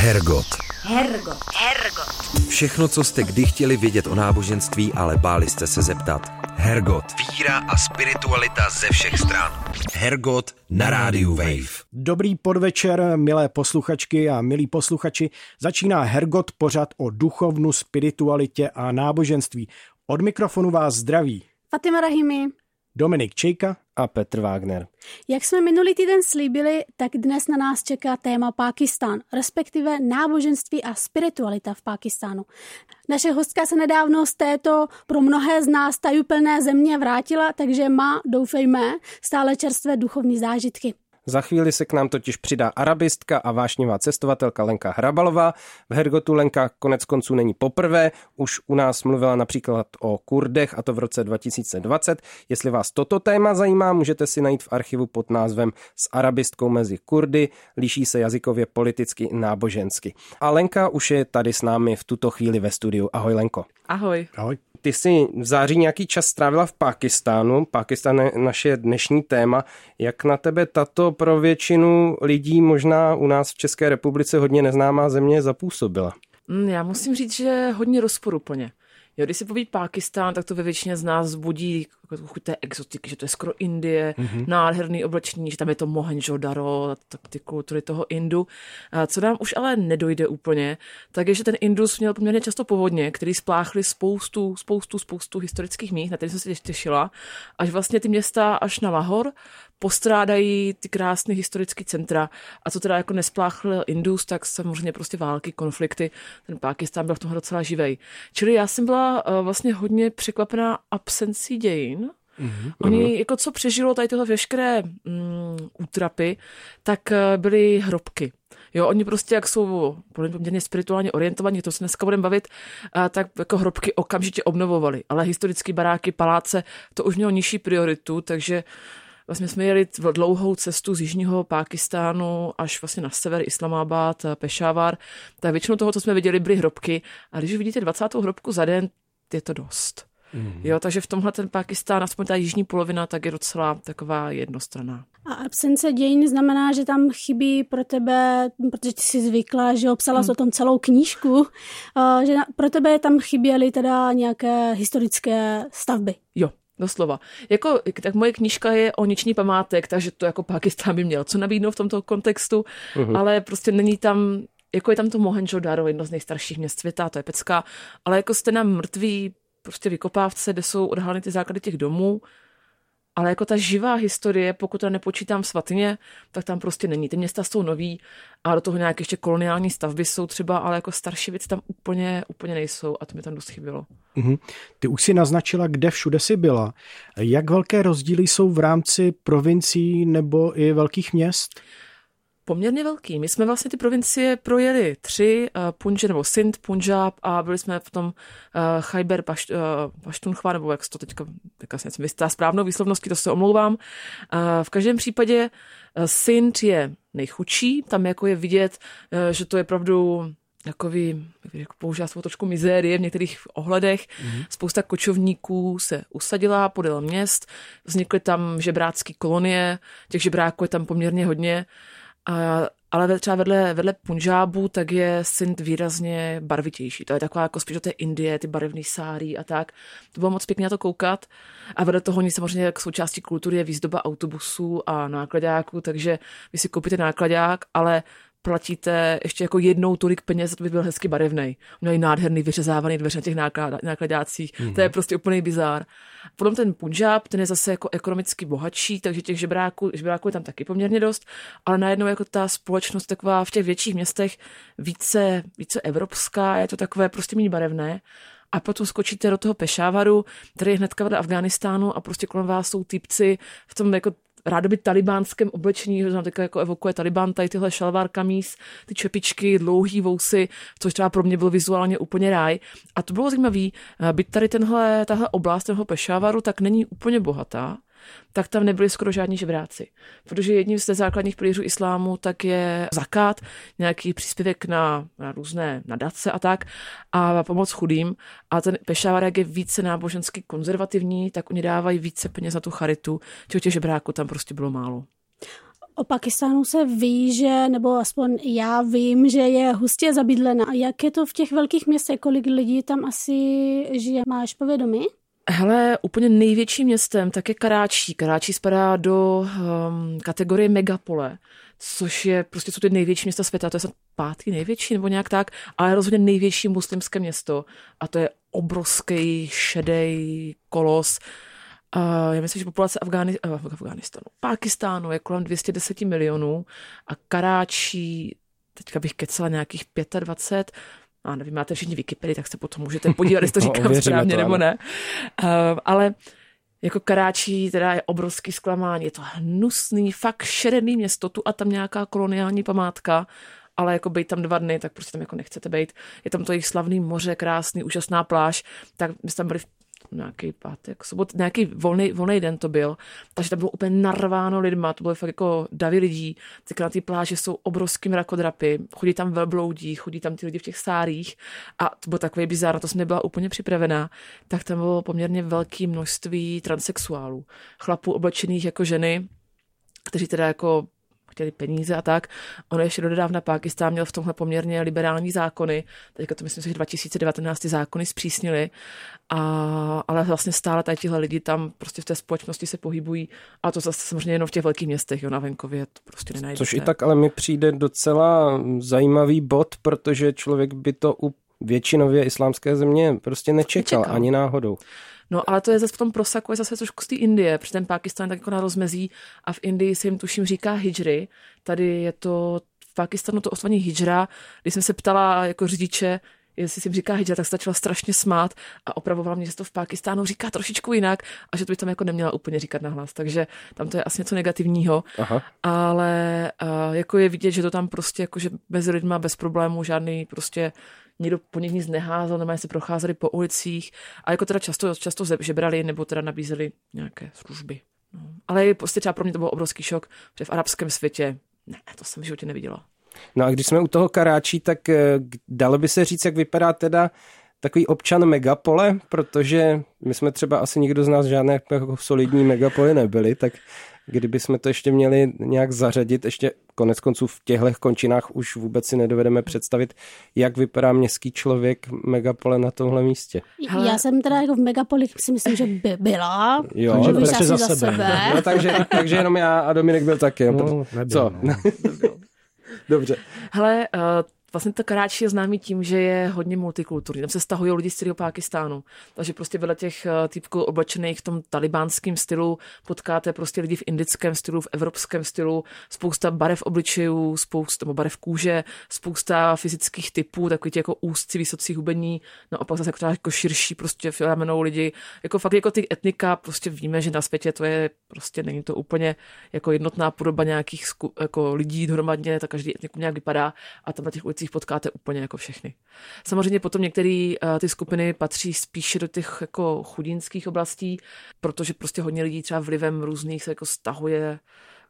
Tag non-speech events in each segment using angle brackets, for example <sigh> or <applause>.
Hergot. Hergot. Hergot. Všechno, co jste kdy chtěli vědět o náboženství, ale báli jste se zeptat. Hergot. Víra a spiritualita ze všech stran. Hergot na rádiu Wave. Dobrý podvečer, milé posluchačky a milí posluchači. Začíná Hergot pořad o duchovnu, spiritualitě a náboženství. Od mikrofonu vás zdraví Fatima Rahimi. Dominik Čejka a Petr Wagner. Jak jsme minulý týden slíbili, tak dnes na nás čeká téma Pákistán, respektive náboženství a spiritualita v Pákistánu. Naše hostka se nedávno z této pro mnohé z nás tajuplné země vrátila, takže má, doufejme, stále čerstvé duchovní zážitky. Za chvíli se k nám totiž přidá arabistka a vášnivá cestovatelka Lenka Hrabalová. V Hergotu Lenka konec konců není poprvé, už u nás mluvila například o Kurdech a to v roce 2020. Jestli vás toto téma zajímá, můžete si najít v archivu pod názvem S arabistkou mezi Kurdy, líší se jazykově politicky i nábožensky. A Lenka už je tady s námi v tuto chvíli ve studiu. Ahoj Lenko. Ahoj. Ahoj. Ty jsi v září nějaký čas strávila v Pákistánu. Pákistán je naše dnešní téma. Jak na tebe tato pro většinu lidí, možná u nás v České republice hodně neznámá země, zapůsobila? Mm, Já musím říct, že hodně rozporuplně. Jo, když si poví Pákistán, tak to ve většině z nás budí jako chuť té exotiky, že to je skoro Indie, mm-hmm. nádherný oblečení, že tam je to Mohenjo-daro, tak ty kultury toho Indu. A co nám už ale nedojde úplně, tak je, že ten Indus měl poměrně často povodně, který spláchly spoustu, spoustu, spoustu historických míst, na které jsem se těšila, až vlastně ty města až na Lahor postrádají ty krásné historické centra. A co teda jako nespláchl Indus, tak samozřejmě prostě války, konflikty. Ten Pákistán byl v tom docela živej. Čili já jsem byla uh, vlastně hodně překvapená absencí dějin. Mm-hmm. Oni, jako co přežilo tady tyhle veškeré mm, útrapy, tak uh, byly hrobky. Jo, oni prostě, jak jsou poměrně spirituálně orientovaní, to se dneska budeme bavit, a tak jako hrobky okamžitě obnovovali. Ale historické baráky, paláce, to už mělo nižší prioritu, takže Vlastně jsme jeli dlouhou cestu z jižního Pákistánu až vlastně na sever Islamabad, Peshawar. Tak většinou toho, co jsme viděli, byly hrobky. A když vidíte 20. hrobku za den, je to dost. Mm. Jo, takže v tomhle ten Pakistán, aspoň ta jižní polovina, tak je docela taková jednostranná. A absence dějin znamená, že tam chybí pro tebe, protože ty jsi zvykla, že obsala hmm. o tom celou knížku, že pro tebe tam chyběly teda nějaké historické stavby. Jo, Doslova. Jako, tak moje knížka je o niční památek, takže to jako Pakistán by měl co nabídnout v tomto kontextu, uh-huh. ale prostě není tam, jako je tam to Mohenjo-Daro, jedno z nejstarších měst světa, to je pecka, ale jako jste na mrtví prostě vykopávce, kde jsou odhaleny ty základy těch domů, ale jako ta živá historie, pokud to nepočítám svatně, tak tam prostě není. Ty města jsou nový a do toho nějaké ještě koloniální stavby jsou třeba, ale jako starší věci tam úplně, úplně nejsou a to mi tam dost chybělo. Mm-hmm. Ty už si naznačila, kde všude jsi byla. Jak velké rozdíly jsou v rámci provincií nebo i velkých měst? Poměrně velký. My jsme vlastně ty provincie projeli tři, uh, Punjab nebo Sindh, Punjab a byli jsme v tom uh, Pašt, uh, Paštunchva, nebo jak se to teďka, teďka jsem vystá správnou výslovností, to se omlouvám. Uh, v každém případě uh, Sindh je nejchudší, tam jako je vidět, uh, že to je pravdu takový, jako používá svou trošku mizérie v některých ohledech. Mm-hmm. Spousta kočovníků se usadila podél měst, vznikly tam žebrácké kolonie, těch žebráků je tam poměrně hodně. A, ale třeba vedle, vedle Punjábu, tak je Sindh výrazně barvitější. To je taková jako spíš do té Indie, ty barevné sáry a tak. To bylo moc pěkně na to koukat. A vedle toho oni samozřejmě jak součástí kultury je výzdoba autobusů a nákladáků, takže vy si koupíte nákladák, ale platíte ještě jako jednou tolik peněz, to by byl hezky barevný. Měli nádherný vyřezávaný dveře na těch nákladácích. Mm-hmm. To je prostě úplný bizár. Potom ten Punjab, ten je zase jako ekonomicky bohatší, takže těch žebráků, žebráků je tam taky poměrně dost, ale najednou jako ta společnost taková v těch větších městech více, více evropská, je to takové prostě méně barevné a potom skočíte do toho Pešávaru, který je hnedka vedle Afganistánu a prostě kolem vás jsou typci v tom jako rádoby talibánském oblečení, že nám teďka jako evokuje Taliban, tady tyhle šalvár kamíz, ty čepičky, dlouhý vousy, což třeba pro mě byl vizuálně úplně ráj. A to bylo zajímavé, byť tady tenhle, tahle oblast, tenhle Pešávaru, tak není úplně bohatá, tak tam nebyli skoro žádní žebráci. Protože jedním z základních pilířů islámu tak je zakát, nějaký příspěvek na, na různé nadace a tak a pomoc chudým. A ten Pešávar, jak je více nábožensky konzervativní, tak oni dávají více peněz na tu charitu, čeho těch žebráků tam prostě bylo málo. O Pakistánu se ví, že, nebo aspoň já vím, že je hustě zabydlena. Jak je to v těch velkých městech? Kolik lidí tam asi žije? Máš povědomí? Hele, úplně největším městem tak je Karáčí. Karáčí spadá do um, kategorie megapole, což je prostě jsou ty největší města světa, to je snad pátý největší nebo nějak tak, ale rozhodně největší muslimské město a to je obrovský šedý kolos. Uh, já myslím, že populace Afgáni, uh, Afganistanu, Pakistánu je kolem 210 milionů a Karáčí, teďka bych kecela nějakých 25, a nevím, máte všichni Wikipedii, tak se potom můžete podívat, jestli to <laughs> no, říkám no, správně to, nebo ne. Uh, ale jako Karáčí teda je obrovský zklamání, je to hnusný, fakt šeredný město, tu a tam nějaká koloniální památka, ale jako být tam dva dny, tak prostě tam jako nechcete být. Je tam to jejich slavný moře, krásný, úžasná pláž, tak my jsme tam byli v nějaký pátek, sobot, nějaký volný, volný den to byl, takže tam bylo úplně narváno lidma, to bylo fakt jako davy lidí, ty na té pláži jsou obrovský mrakodrapy, chodí tam velbloudí, chodí tam ty lidi v těch sárích a to bylo takový bizár, to jsem nebyla úplně připravená, tak tam bylo poměrně velké množství transexuálů, chlapů oblečených jako ženy, kteří teda jako chtěli peníze a tak. Ono ještě dodávna Pákistán měl v tomhle poměrně liberální zákony. Teďka to myslím, že 2019 ty zákony zpřísnili. A, ale vlastně stále tady tihle lidi tam prostě v té společnosti se pohybují a to zase samozřejmě jenom v těch velkých městech, jo, na venkově to prostě nenajdete. Což i tak ale mi přijde docela zajímavý bod, protože člověk by to u většinově islámské země prostě nečekal, nečekal. ani náhodou. No ale to je zase v tom prosaku je zase trošku z té Indie, protože ten Pakistan tak jako na rozmezí a v Indii se jim tuším říká hijry. Tady je to v Pakistanu to osvaní hijra. Když jsem se ptala jako řidiče, jestli si říká hijra, tak se začala strašně smát a opravovala mě, že to v Pakistánu říká trošičku jinak a že to by tam jako neměla úplně říkat nahlas. Takže tam to je asi něco negativního. Aha. Ale uh, jako je vidět, že to tam prostě jako, že mezi lidma bez problémů žádný prostě někdo po nich nic neházel, nebo se procházeli po ulicích a jako teda často, často žebrali nebo teda nabízeli nějaké služby. No. Ale prostě třeba pro mě to byl obrovský šok, že v arabském světě, ne, to jsem v životě neviděla. No a když jsme u toho Karáčí, tak eh, dalo by se říct, jak vypadá teda takový občan megapole, protože my jsme třeba asi nikdo z nás žádné jako solidní megapole nebyli, tak kdyby jsme to ještě měli nějak zařadit, ještě konec konců v těchto končinách už vůbec si nedovedeme představit, jak vypadá městský člověk megapole na tomhle místě. Hele. Já jsem teda jako v megapoli si myslím, že by byla. Jo, takže prostě za sebe. sebe. No, takže, takže jenom já a Dominik byl taky. No, nebyl, Co? Ne. <laughs> Dobře. Hele, uh, Vlastně to Karáči je známý tím, že je hodně multikulturní. Tam se stahují lidi z celého Pákistánu. Takže prostě vedle těch eh, typků oblečených v tom talibánském stylu potkáte prostě lidi v indickém stylu, v evropském stylu, spousta barev obličejů, spousta nebo barev kůže, spousta fyzických typů, takový jako úzci, vysocí hubení, naopak zase jako, jako širší prostě filamenou lidi. Jako fakt jako ty etnika, prostě víme, že na světě to je prostě není to úplně jako jednotná podoba nějakých jako lidí dohromadně, tak každý etnikum nějak vypadá a tam na těch ulicích potkáte úplně jako všechny. Samozřejmě potom některé uh, ty skupiny patří spíše do těch jako chudinských oblastí, protože prostě hodně lidí třeba vlivem různých se jako stahuje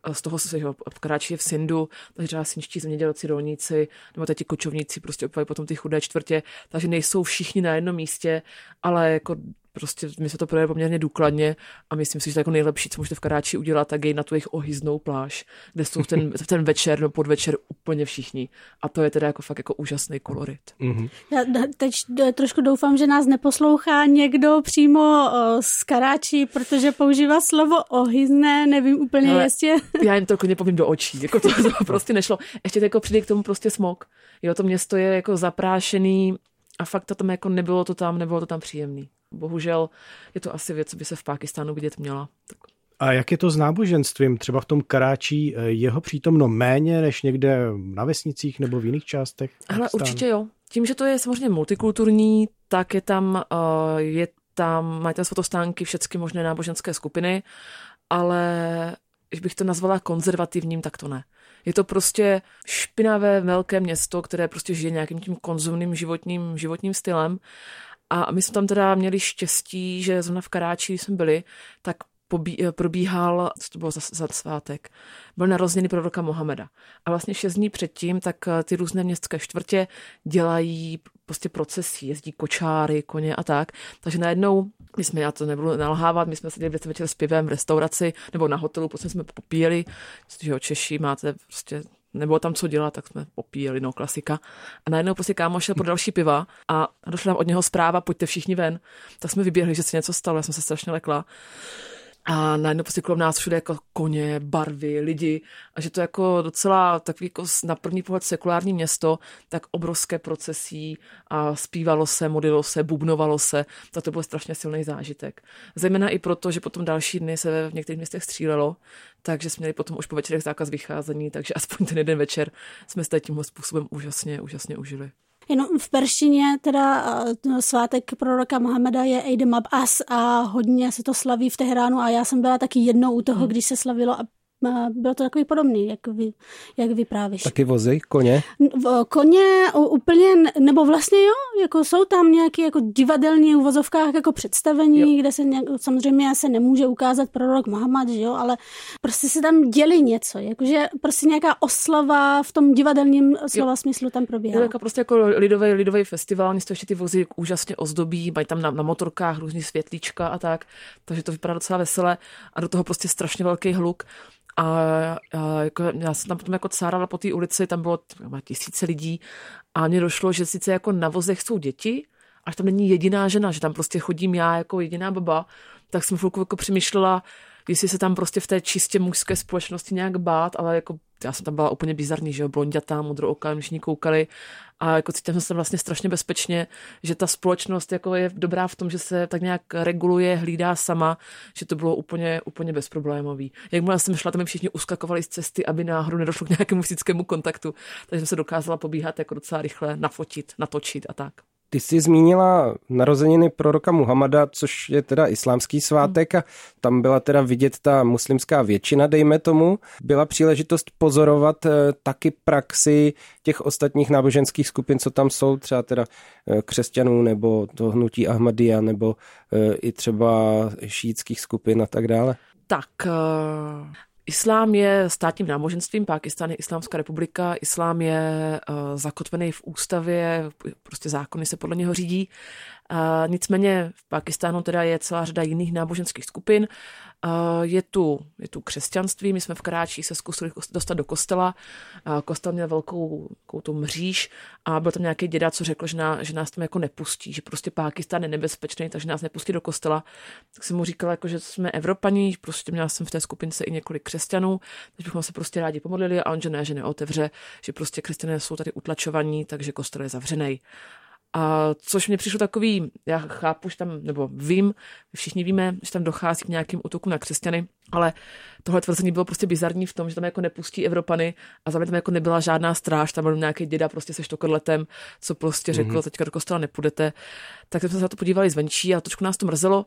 eh, z toho svého kráčí v Sindu, takže třeba sinčtí zemědělci, rolníci, nebo teď kočovníci prostě opět potom ty chudé čtvrtě, takže nejsou všichni na jednom místě, ale jako prostě my se to projeli poměrně důkladně a myslím si, že to jako nejlepší, co můžete v Karáči udělat, tak je na tu jejich ohyznou pláž, kde jsou ten, <laughs> ten večer nebo podvečer úplně všichni. A to je teda jako fakt jako úžasný kolorit. Mm-hmm. Já teď trošku doufám, že nás neposlouchá někdo přímo z Karáči, protože používá slovo ohyzné, nevím úplně, Ale jestli... <laughs> Já jen to klidně povím do očí, jako to, to <laughs> prostě nešlo. Ještě jako přijde k tomu prostě smog. Jo, to město je jako zaprášený a fakt to tam jako nebylo to tam, nebylo to tam příjemný. Bohužel je to asi věc, co by se v Pákistánu vidět měla. Tak. A jak je to s náboženstvím? Třeba v tom Karáčí eh, jeho přítomno méně než někde na vesnicích nebo v jiných částech? Ale určitě jo. Tím, že to je samozřejmě multikulturní, tak je tam, uh, je tam, mají tam svatostánky všechny možné náboženské skupiny, ale když bych to nazvala konzervativním, tak to ne. Je to prostě špinavé velké město, které prostě žije nějakým tím konzumným životním, životním stylem a my jsme tam teda měli štěstí, že zrovna v Karáči, jsme byli, tak pobí, eh, probíhal, co to bylo za, za svátek, byl narozený proroka Mohameda. A vlastně šest dní předtím, tak eh, ty různé městské čtvrtě dělají prostě procesy, jezdí kočáry, koně a tak. Takže najednou My jsme, já to nebudu nalhávat, my jsme seděli večer s pivem v restauraci nebo na hotelu, prostě jsme popíjeli, že jo, Češi máte prostě nebylo tam co dělat, tak jsme popíjeli, no klasika. A najednou prostě kámo šel po další piva a došla od něho zpráva, pojďte všichni ven. Tak jsme vyběhli, že se něco stalo, já jsem se strašně lekla. A najednou prostě kolem nás všude jako koně, barvy, lidi a že to jako docela takový jako na první pohled sekulární město, tak obrovské procesí a zpívalo se, modlilo se, bubnovalo se, tak to byl strašně silný zážitek. Zejména i proto, že potom další dny se v některých městech střílelo, takže jsme měli potom už po večerech zákaz vycházení, takže <laughs> aspoň ten jeden večer jsme se tímhle způsobem úžasně, úžasně užili. Jenom v perštině teda eh, svátek proroka Mohameda je Eidem Abbas a hodně se to slaví v Teheránu a já jsem byla taky jednou u toho, hmm. když se slavilo a bylo to takový podobný, jak, vy, jak vyprávíš. Taky vozy, koně? Koně úplně, nebo vlastně jo, jako jsou tam nějaké jako divadelní v vozovkách jako představení, jo. kde se nějak, samozřejmě se nemůže ukázat prorok Mohamed, že jo, ale prostě se tam děli něco, jakože prostě nějaká oslava v tom divadelním slova jo. smyslu tam probíhá. Jo, jako prostě jako lidový, lidový festival, oni ještě ty vozy úžasně ozdobí, mají tam na, na motorkách různý světlíčka a tak, takže to vypadá docela veselé a do toho prostě strašně velký hluk. A, a jako, já jsem tam potom jako cárala po té ulici, tam bylo tisíce lidí a mně došlo, že sice jako na vozech jsou děti, až tam není jediná žena, že tam prostě chodím já jako jediná baba, tak jsem chvilku jako přemýšlela, jestli se tam prostě v té čistě mužské společnosti nějak bát, ale jako já jsem tam byla úplně bizarní, že jo, blondětá, modrooká, všichni koukali a jako cítím jsem se vlastně strašně bezpečně, že ta společnost jako je dobrá v tom, že se tak nějak reguluje, hlídá sama, že to bylo úplně, úplně bezproblémový. Jakmile jsem šla, tam všichni uskakovali z cesty, aby náhodou nedošlo k nějakému fyzickému kontaktu, takže jsem se dokázala pobíhat jako docela rychle, nafotit, natočit a tak. Ty jsi zmínila narozeniny proroka Muhammada, což je teda islámský svátek a tam byla teda vidět ta muslimská většina, dejme tomu. Byla příležitost pozorovat eh, taky praxi těch ostatních náboženských skupin, co tam jsou, třeba teda eh, křesťanů nebo to hnutí Ahmadiyya nebo eh, i třeba šítských skupin a tak dále? Tak Islám je státním náboženstvím, Pákistán je Islámská republika, islám je uh, zakotvený v ústavě, prostě zákony se podle něho řídí. Uh, nicméně v Pákistánu teda je celá řada jiných náboženských skupin. Je tu, je tu křesťanství, my jsme v Karáči se zkusili dostat do kostela, kostel měl velkou, velkou tu mříž a byl tam nějaký děda, co řekl, že, ná, že nás tam jako nepustí, že prostě Pákistán je nebezpečný, takže nás nepustí do kostela. Tak jsem mu říkala, jako, že jsme Evropaní, prostě měla jsem v té skupince i několik křesťanů, takže bychom se prostě rádi pomodlili a on, že ne, že neotevře, že prostě křesťané jsou tady utlačovaní, takže kostel je zavřený. A což mě přišlo takový, já chápu, že tam, nebo vím, všichni víme, že tam dochází k nějakým útokům na křesťany, ale tohle tvrzení bylo prostě bizarní v tom, že tam jako nepustí Evropany a zároveň tam jako nebyla žádná stráž, tam byl nějaký děda prostě se štokorletem, co prostě řekl, mm-hmm. teďka do kostela nepůjdete. Tak jsme se na to podívali zvenčí a trošku nás to mrzelo,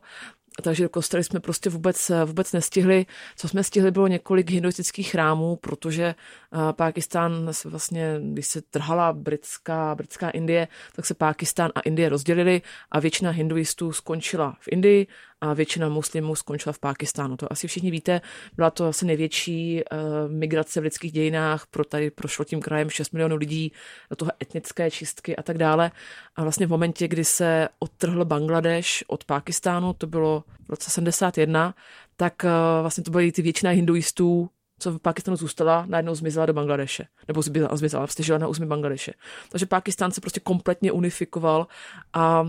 takže do kostely jsme prostě vůbec, vůbec nestihli. Co jsme stihli, bylo několik hinduistických chrámů, protože eh, Pákistán se vlastně, když se trhala britská, britská Indie, tak se Pákistán a Indie rozdělili a většina hinduistů skončila v Indii a většina muslimů skončila v Pákistánu. To asi všichni víte, byla to asi největší uh, migrace v lidských dějinách, pro tady prošlo tím krajem 6 milionů lidí, do toho etnické čistky a tak dále. A vlastně v momentě, kdy se odtrhl Bangladeš od Pákistánu, to bylo v roce 71, tak uh, vlastně to byly ty většina hinduistů, co v Pakistanu zůstala, najednou zmizela do Bangladeše. Nebo zmizela, zmizela vstěžila na území Bangladeše. Takže Pakistán se prostě kompletně unifikoval a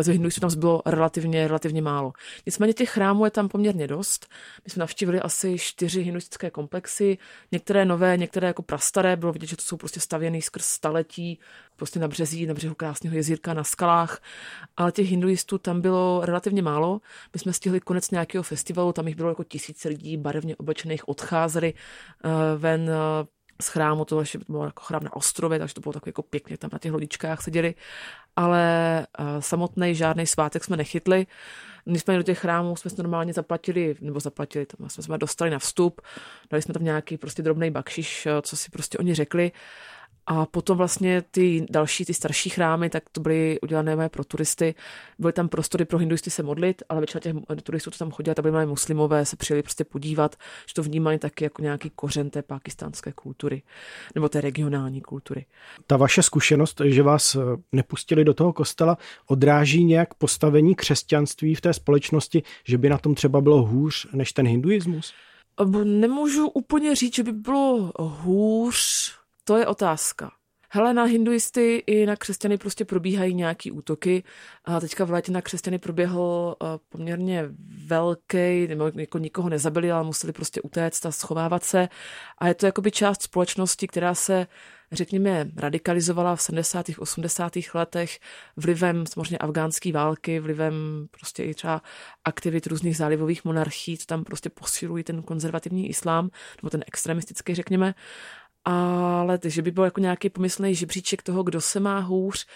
z hinduistů tam bylo relativně, relativně málo. Nicméně těch chrámů je tam poměrně dost. My jsme navštívili asi čtyři hinduistické komplexy, některé nové, některé jako prastaré. Bylo vidět, že to jsou prostě stavěný skrz staletí, prostě na březí, na břehu krásného jezírka, na skalách. Ale těch hinduistů tam bylo relativně málo. My jsme stihli konec nějakého festivalu, tam jich bylo jako tisíce lidí barevně oblečených, odcházeli uh, ven uh, z chrámu, to ještě bylo jako chrám na ostrově, takže to bylo tak jako pěkně, tam na těch lodičkách seděli ale uh, samotný žádný svátek jsme nechytli. Nicméně do těch chrámů jsme se normálně zaplatili, nebo zaplatili, tam jsme se dostali na vstup, dali jsme tam nějaký prostě drobný bakšiš, eh, co si prostě oni řekli. A potom vlastně ty další, ty starší chrámy, tak to byly udělané pro turisty. Byly tam prostory pro hinduisty se modlit, ale většina těch turistů, co tam chodila, tak byly muslimové, se přijeli prostě podívat, že to vnímali taky jako nějaký kořen té pakistánské kultury, nebo té regionální kultury. Ta vaše zkušenost, že vás nepustili do toho kostela, odráží nějak postavení křesťanství v té společnosti, že by na tom třeba bylo hůř než ten hinduismus? Nemůžu úplně říct, že by bylo hůř, to je otázka. Hele, na hinduisty i na křesťany prostě probíhají nějaký útoky. A teďka v létě na křesťany proběhl eh, poměrně velký, nebo jako nikoho nezabili, ale museli prostě utéct a schovávat se. A je to jakoby část společnosti, která se řekněme, radikalizovala v 70. 80. letech vlivem samozřejmě afgánské války, vlivem prostě i třeba aktivit různých zálivových monarchií, co tam prostě posilují ten konzervativní islám, nebo ten extremistický, řekněme ale že by byl jako nějaký pomyslný žebříček toho, kdo se má hůř,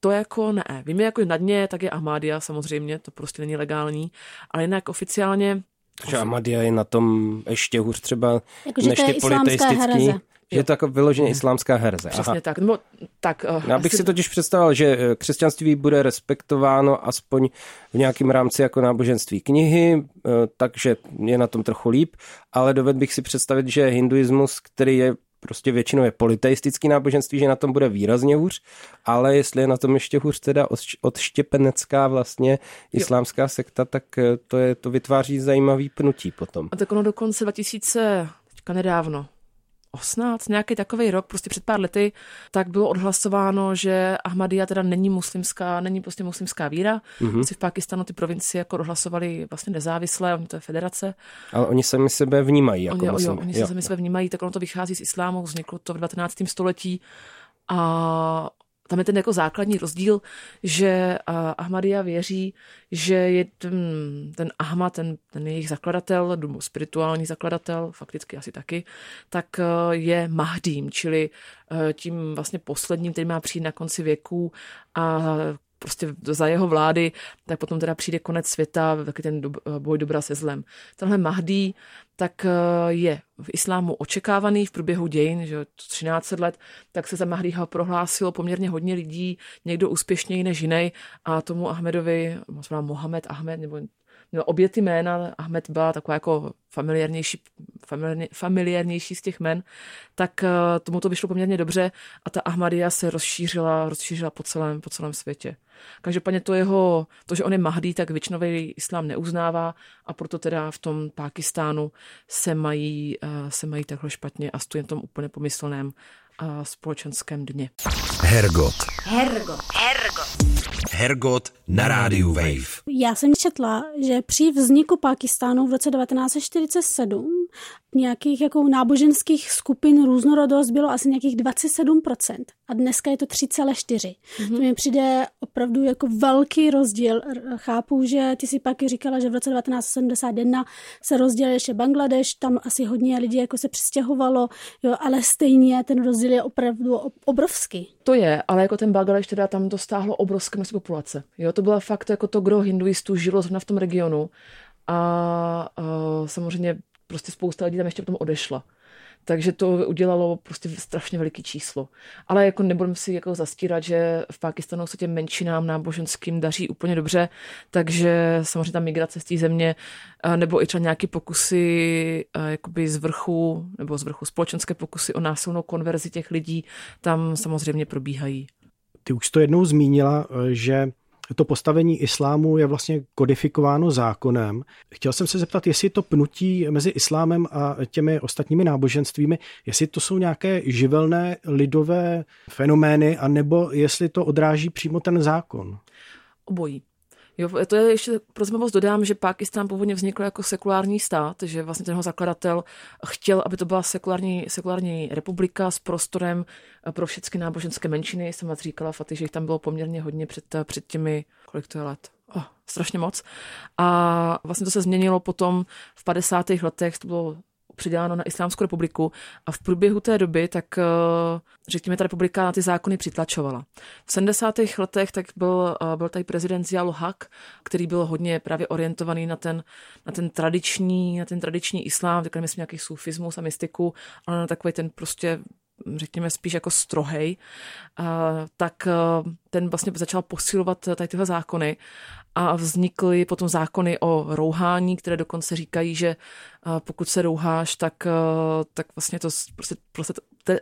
to jako ne. Víme, jako na dně, tak je Ahmadia samozřejmě, to prostě není legální, ale jinak oficiálně... Že Ahmadia je na tom ještě hůř třeba jako, než ty politeistický. Že je to jako vyloženě islámská herze. Přesně Aha. tak. Nebo, tak uh, Já bych asi... si totiž představil, že eh, křesťanství bude respektováno aspoň v nějakém rámci jako náboženství knihy, uh, takže je na tom trochu líp, ale dovedl bych si představit, že hinduismus, který je prostě většinou je politeistický náboženství, že na tom bude výrazně hůř, ale jestli je na tom ještě hůř teda odštěpenecká vlastně islámská sekta, tak eh, to, je, to vytváří zajímavý pnutí potom. A tak ono dokonce 2000, teďka nedávno, 18, nějaký takový rok, prostě před pár lety, tak bylo odhlasováno, že Ahmadiyya teda není muslimská, není prostě muslimská víra. Mm-hmm. Si v Pakistanu ty provincie jako odhlasovali vlastně nezávislé, oni to je federace. Ale oni sami sebe vnímají jako oni, muslim. jo, oni se sami sebe vnímají, tak ono to vychází z islámu, vzniklo to v 19. století a tam je ten jako základní rozdíl, že Ahmadiyya věří, že je ten, ten Ahmad, ten, ten jejich zakladatel, spirituální zakladatel, fakticky asi taky, tak e, je Mahdím, čili e, tím vlastně posledním, který má přijít na konci věků a prostě za jeho vlády, tak potom teda přijde konec světa, taky ten boj dobra se zlem. Tenhle Mahdi tak eh, je v islámu očekávaný v průběhu dějin, že 13 let, tak se za Mahdiho prohlásilo poměrně hodně lidí, někdo úspěšněji než jiný a tomu Ahmedovi, možná Mohamed Ahmed, nebo měl obě ty jména, Ahmed byla taková jako familiárnější, familiárnější z těch men, tak eh, tomu to vyšlo poměrně dobře a ta Ahmadiyya se rozšířila, rozšířila po celém, po celém světě. Každopádně to jeho, to, že on je Mahdi, tak většinový islám neuznává a proto teda v tom Pákistánu se mají, eh, se mají takhle špatně a stojí tom úplně pomyslném společenském dně. Hergot. Hergot. Hergot. Hergot na rádiu Wave. Já jsem četla, že při vzniku Pakistánu v roce 1947 nějakých jako náboženských skupin různorodost bylo asi nějakých 27% a dneska je to 3,4. Mm-hmm. To mi přijde opravdu jako velký rozdíl. Chápu, že ty si pak říkala, že v roce 1971 se rozdělil ještě Bangladeš, tam asi hodně lidí jako se přistěhovalo, jo, ale stejně ten rozdíl je opravdu obrovský. To je, ale jako ten Bangladeš teda tam dostáhlo obrovské množství populace. Jo, to bylo fakt jako to, kdo hinduistů žilo zrovna v tom regionu a uh, samozřejmě prostě spousta lidí tam ještě potom odešla. Takže to udělalo prostě strašně veliký číslo. Ale jako nebudeme si jako zastírat, že v Pakistanu se těm menšinám náboženským daří úplně dobře, takže samozřejmě ta migrace z té země nebo i třeba nějaké pokusy jakoby z vrchu, nebo z vrchu společenské pokusy o násilnou konverzi těch lidí tam samozřejmě probíhají. Ty už to jednou zmínila, že to postavení islámu je vlastně kodifikováno zákonem. Chtěl jsem se zeptat, jestli to pnutí mezi islámem a těmi ostatními náboženstvími, jestli to jsou nějaké živelné lidové fenomény, anebo jestli to odráží přímo ten zákon. Obojí. Jo, to je ještě pro zajímavost dodám, že Pákistán původně vznikl jako sekulární stát, že vlastně ten jeho zakladatel chtěl, aby to byla sekulární, sekulární republika s prostorem pro všechny náboženské menšiny. Jsem vás říkala, Faty, že jich tam bylo poměrně hodně před, před těmi, kolik to je let? Oh, strašně moc. A vlastně to se změnilo potom v 50. letech, to bylo přiděláno na Islámskou republiku a v průběhu té doby, tak eh, řekněme, ta republika na ty zákony přitlačovala. V 70. letech tak byl, eh, byl tady prezident Ziaul Haq, který byl hodně právě orientovaný na ten, na ten tradiční, na ten tradiční islám, takhle myslím nějaký sufismus a mystiku, ale na takový ten prostě řekněme spíš jako strohej, tak ten vlastně začal posilovat tady tyhle zákony a vznikly potom zákony o rouhání, které dokonce říkají, že pokud se rouháš, tak, tak vlastně to prostě, prostě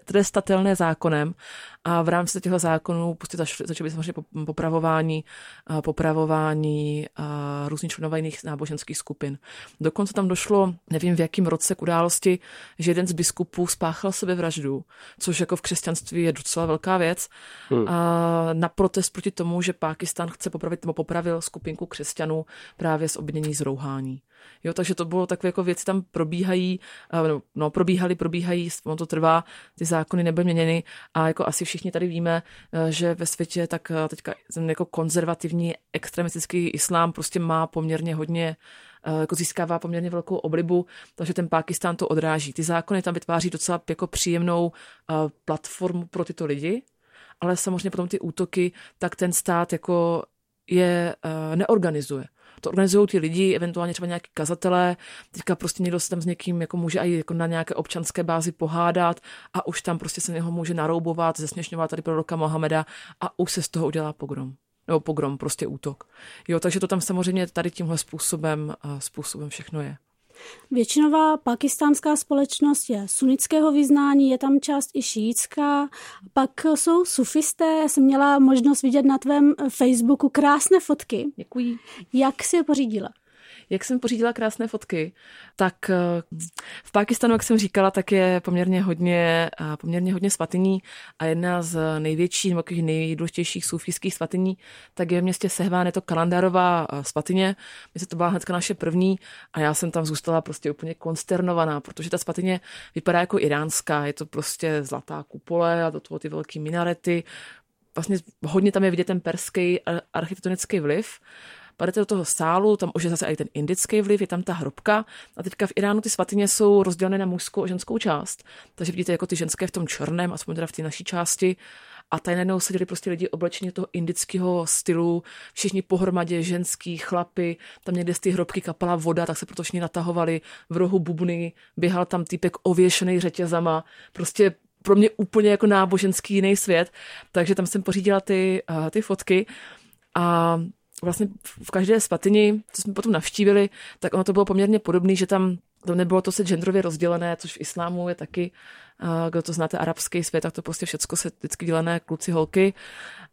trestatelné zákonem a v rámci těchto zákonů prostě začaly samozřejmě popravování, popravování různých členové jiných náboženských skupin. Dokonce tam došlo, nevím v jakém roce k události, že jeden z biskupů spáchal sebevraždu, což jako v křesťanství je docela velká věc, hmm. na protest proti tomu, že Pákistán chce popravit nebo popravil skupinku křesťanů právě z obvinění z rouhání. Jo, takže to bylo takové jako věci tam probíhají, no probíhaly, probíhají, ono to trvá, ty zákony nebyly měněny a jako asi všichni tady víme, eh, že ve světě tak eh, teďka jako konzervativní extremistický islám prostě má poměrně hodně eh, jako získává poměrně velkou oblibu, takže ten Pákistán to odráží. Ty zákony tam vytváří docela jako příjemnou platformu pro tyto lidi, ale samozřejmě potom ty útoky, tak ten stát jako je neorganizuje to organizují ti lidi, eventuálně třeba nějaký kazatelé, teďka prostě někdo se tam s někým jako může i jako na nějaké občanské bázi pohádat a už tam prostě se něho může naroubovat, zesměšňovat tady proroka Mohameda a už se z toho udělá pogrom nebo pogrom, prostě útok. Jo, takže to tam samozřejmě tady tímhle způsobem, způsobem všechno je. Většinová pakistánská společnost je sunnického vyznání, je tam část i šíjická, pak jsou sufisté, já jsem měla možnost vidět na tvém Facebooku krásné fotky. Děkuji. Jak si je pořídila? Jak jsem pořídila krásné fotky, tak eh, v Pákistanu, jak jsem říkala, tak je poměrně hodně, eh, poměrně hodně svatyní a jedna z největších nebo nejdůležitějších sufijských svatyní, tak je v městě Sehván, je to kalendárová eh, svatyně. Myslím, to byla hnedka naše první a já jsem tam zůstala prostě úplně konsternovaná, protože ta svatyně vypadá jako iránská, je to prostě zlatá kupole a do toho ty velké minarety, vlastně hodně tam je vidět ten perský architektonický vliv Padete do toho sálu, tam už je zase i ten indický vliv, je tam ta hrobka. A teďka v Iránu ty svatyně jsou rozdělené na mužskou a ženskou část. Takže vidíte jako ty ženské v tom černém, aspoň teda v té naší části. A tady najednou seděli prostě lidi oblečení toho indického stylu, všichni pohromadě, ženský, chlapy, tam někde z té hrobky kapala voda, tak se proto všichni natahovali v rohu bubny, běhal tam týpek ověšený řetězama, prostě pro mě úplně jako náboženský jiný svět, takže tam jsem pořídila ty, uh, ty fotky a vlastně v každé svatyni, co jsme potom navštívili, tak ono to bylo poměrně podobné, že tam to nebylo to se genderově rozdělené, což v islámu je taky, kdo to znáte, arabský svět, tak to prostě všechno se vždycky dělené kluci, holky.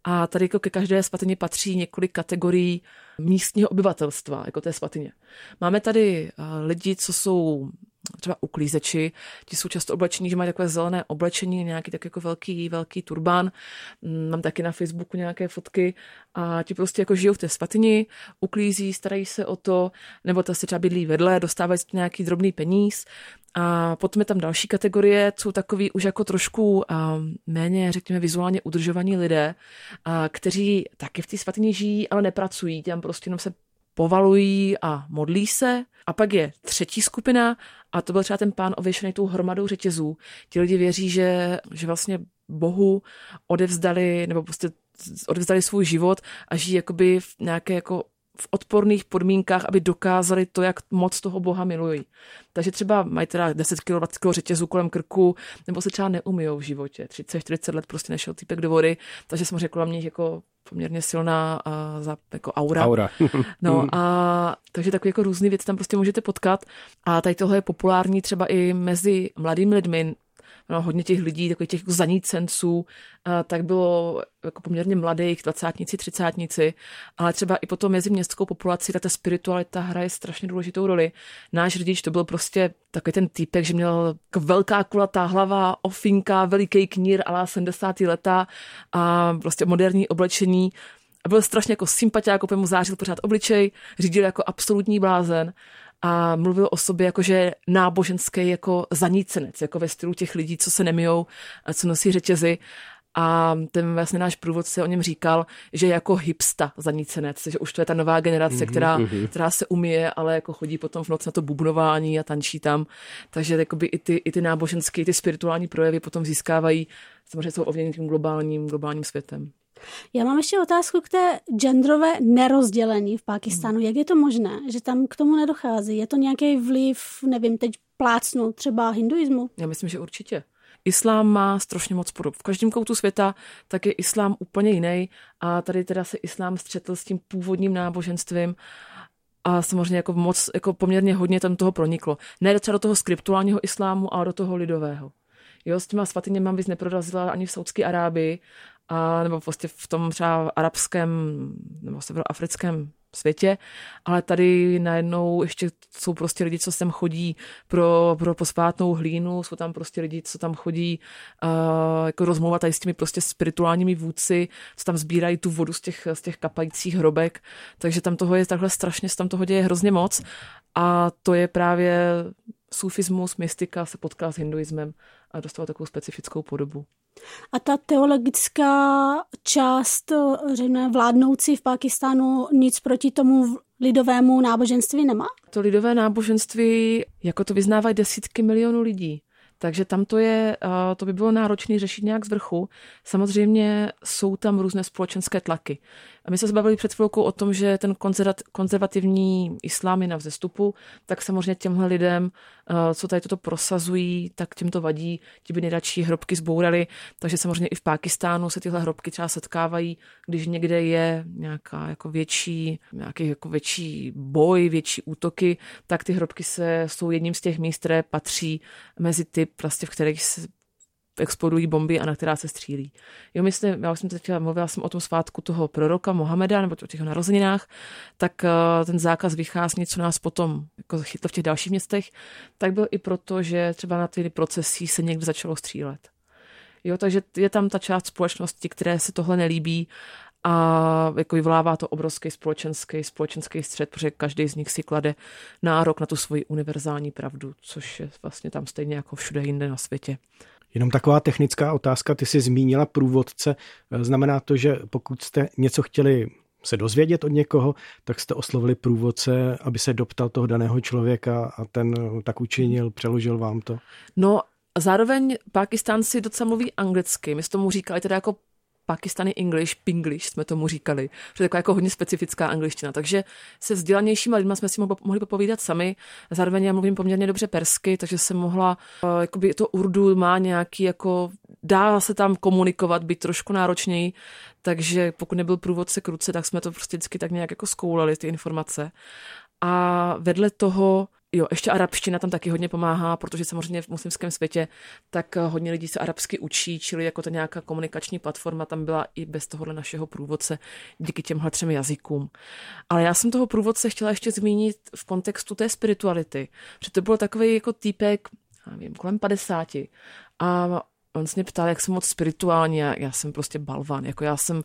A tady jako ke každé svatyni patří několik kategorií místního obyvatelstva, jako té svatyně. Máme tady lidi, co jsou třeba uklízeči, ti jsou často oblečení, že mají takové zelené oblečení, nějaký tak jako velký, velký turbán. Mm, mám taky na Facebooku nějaké fotky a ti prostě jako žijou v té svatyni, uklízí, starají se o to, nebo to si třeba bydlí vedle, dostávají nějaký drobný peníz. A potom je tam další kategorie, jsou takový už jako trošku méně, řekněme, vizuálně udržovaní lidé, kteří taky v té svatyni žijí, ale nepracují, tam prostě jenom se povalují a modlí se. A pak je třetí skupina a to byl třeba ten pán ověšený tou hromadou řetězů. Ti lidi věří, že, že vlastně Bohu odevzdali, nebo prostě odevzdali svůj život a žijí jakoby v nějaké jako v odporných podmínkách, aby dokázali to, jak moc toho Boha milují. Takže třeba mají teda 10 kg, 20 kg řetězu kolem krku, nebo se třeba neumijou v životě. 30-40 let prostě nešel týpek do vody, takže jsem řekla mě jako poměrně silná a za, jako aura. Aura. <laughs> no a takže takové jako různé věci tam prostě můžete potkat. A tady tohle je populární třeba i mezi mladými lidmi, no, hodně těch lidí, takových těch zanícenců, tak bylo jako poměrně mladých, dvacátnici, třicátnici, ale třeba i potom mezi městskou populaci ta spiritualita hraje strašně důležitou roli. Náš řidič to byl prostě takový ten týpek, že měl jako velká kulatá hlava, ofinka, veliký knír, ale 70. leta a prostě moderní oblečení a byl strašně jako sympatiák, úplně mu zářil pořád obličej, řídil jako absolutní blázen a mluvil o sobě jako, že náboženský jako zanícenec, jako ve stylu těch lidí, co se nemijou, co nosí řetězy. A ten vlastně náš průvodce o něm říkal, že jako hipsta zanícenec, že už to je ta nová generace, mm-hmm, která, mm-hmm. která se umije, ale jako chodí potom v noc na to bubnování a tančí tam. Takže jakoby i ty, i ty náboženské, ty spirituální projevy potom získávají, samozřejmě jsou ovlivněny tím globálním, globálním světem. Já mám ještě otázku k té genderové nerozdělení v Pakistánu. Hmm. Jak je to možné, že tam k tomu nedochází? Je to nějaký vliv, nevím, teď plácnu třeba hinduismu? Já myslím, že určitě. islám má strašně moc podob. V každém koutu světa tak je islám úplně jiný a tady teda se islám střetl s tím původním náboženstvím a samozřejmě jako moc, jako poměrně hodně tam toho proniklo. Ne třeba do toho skriptuálního islámu, ale do toho lidového. Jo, s těma svatyněma bys neprorazila ani v Saudské Arábii, a, nebo prostě v tom třeba arabském nebo severoafrickém světě, ale tady najednou ještě jsou prostě lidi, co sem chodí pro, pro posvátnou hlínu, jsou tam prostě lidi, co tam chodí uh, jako rozmluvat tady s těmi prostě spirituálními vůdci, co tam sbírají tu vodu z těch, z těch kapajících hrobek, takže tam toho je takhle strašně, tam toho děje hrozně moc. A to je právě sufismus, mystika se potká s hinduismem a dostala takovou specifickou podobu. A ta teologická část, řekněme, vládnoucí v Pakistánu nic proti tomu lidovému náboženství nemá? To lidové náboženství, jako to vyznávají desítky milionů lidí. Takže tam to je, to by bylo náročné řešit nějak z vrchu. Samozřejmě jsou tam různé společenské tlaky. A my jsme se bavili před chvilkou o tom, že ten konzervativní islám je na vzestupu, tak samozřejmě těmhle lidem, eh, co tady toto prosazují, tak těm to vadí, ti by nejradši hrobky zbourali. Takže samozřejmě i v Pákistánu se tyhle hrobky třeba setkávají, když někde je nějaká jako větší, nějaký jako větší boj, větší útoky, tak ty hrobky se, jsou jedním z těch míst, které patří mezi ty, prostě, v kterých se explodují bomby a na která se střílí. Jo, myslím, já jsem teď mluvila jsem o tom svátku toho proroka Mohameda nebo o těch narozeninách, tak uh, ten zákaz vychází, co nás potom jako chytlo v těch dalších městech, tak byl i proto, že třeba na ty procesí se někde začalo střílet. Jo, takže je tam ta část společnosti, které se tohle nelíbí a jako vyvolává to obrovský společenský, společenský střed, protože každý z nich si klade nárok na tu svoji univerzální pravdu, což je vlastně tam stejně jako všude jinde na světě. Jenom taková technická otázka, ty jsi zmínila průvodce. Znamená to, že pokud jste něco chtěli se dozvědět od někoho, tak jste oslovili průvodce, aby se doptal toho daného člověka a ten tak učinil, přeložil vám to? No, zároveň Pakistánci docela mluví anglicky. My jsme tomu říkali teda jako Pakistani English, Pinglish jsme tomu říkali, že je taková jako hodně specifická angličtina. Takže se vzdělanějšíma lidma jsme si mohli popovídat sami. Zároveň já mluvím poměrně dobře persky, takže jsem mohla, uh, jakoby to urdu má nějaký jako, dá se tam komunikovat, být trošku náročněji, takže pokud nebyl průvodce k ruce, tak jsme to prostě vždycky tak nějak jako zkoulali, ty informace. A vedle toho Jo, ještě arabština tam taky hodně pomáhá, protože samozřejmě v muslimském světě tak hodně lidí se arabsky učí, čili jako ta nějaká komunikační platforma tam byla i bez tohohle našeho průvodce díky těmhle třem jazykům. Ale já jsem toho průvodce chtěla ještě zmínit v kontextu té spirituality, protože to byl takový jako týpek, nevím, kolem 50 a on se mě ptal, jak jsem moc spirituální a já jsem prostě balvan, jako já jsem,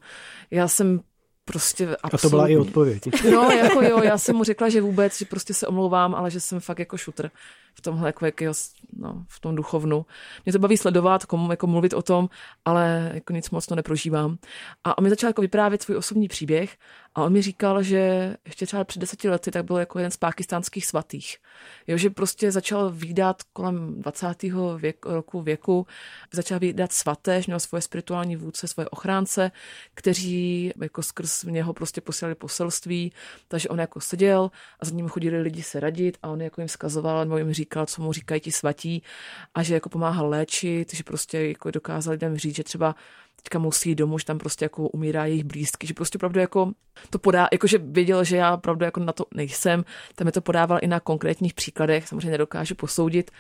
já jsem prostě absolutně. A to byla i odpověď. No, jako jo, já jsem mu řekla, že vůbec, že prostě se omlouvám, ale že jsem fakt jako šutr v tomhle jako jakého, no, v tom duchovnu. Mě to baví sledovat, komu, jako mluvit o tom, ale jako nic moc to neprožívám. A on mi začal jako vyprávět svůj osobní příběh a on mi říkal, že ještě třeba před deseti lety tak byl jako jeden z pákistánských svatých. Jo, že prostě začal výdat kolem 20. Věk, roku věku, začal výdat svaté, že měl svoje spirituální vůdce, svoje ochránce, kteří jako skrz něho prostě posílali poselství, takže on jako seděl a za ním chodili lidi se radit a on jako jim vzkazoval nebo jim říkal, co mu říkají ti svatí a že jako pomáhal léčit, že prostě jako dokázal lidem říct, že třeba teďka musí domů, že tam prostě jako umírá jejich blízky, že prostě opravdu jako to podá, jakože věděl, že já opravdu jako na to nejsem, tam je to podával i na konkrétních příkladech, samozřejmě nedokážu posoudit,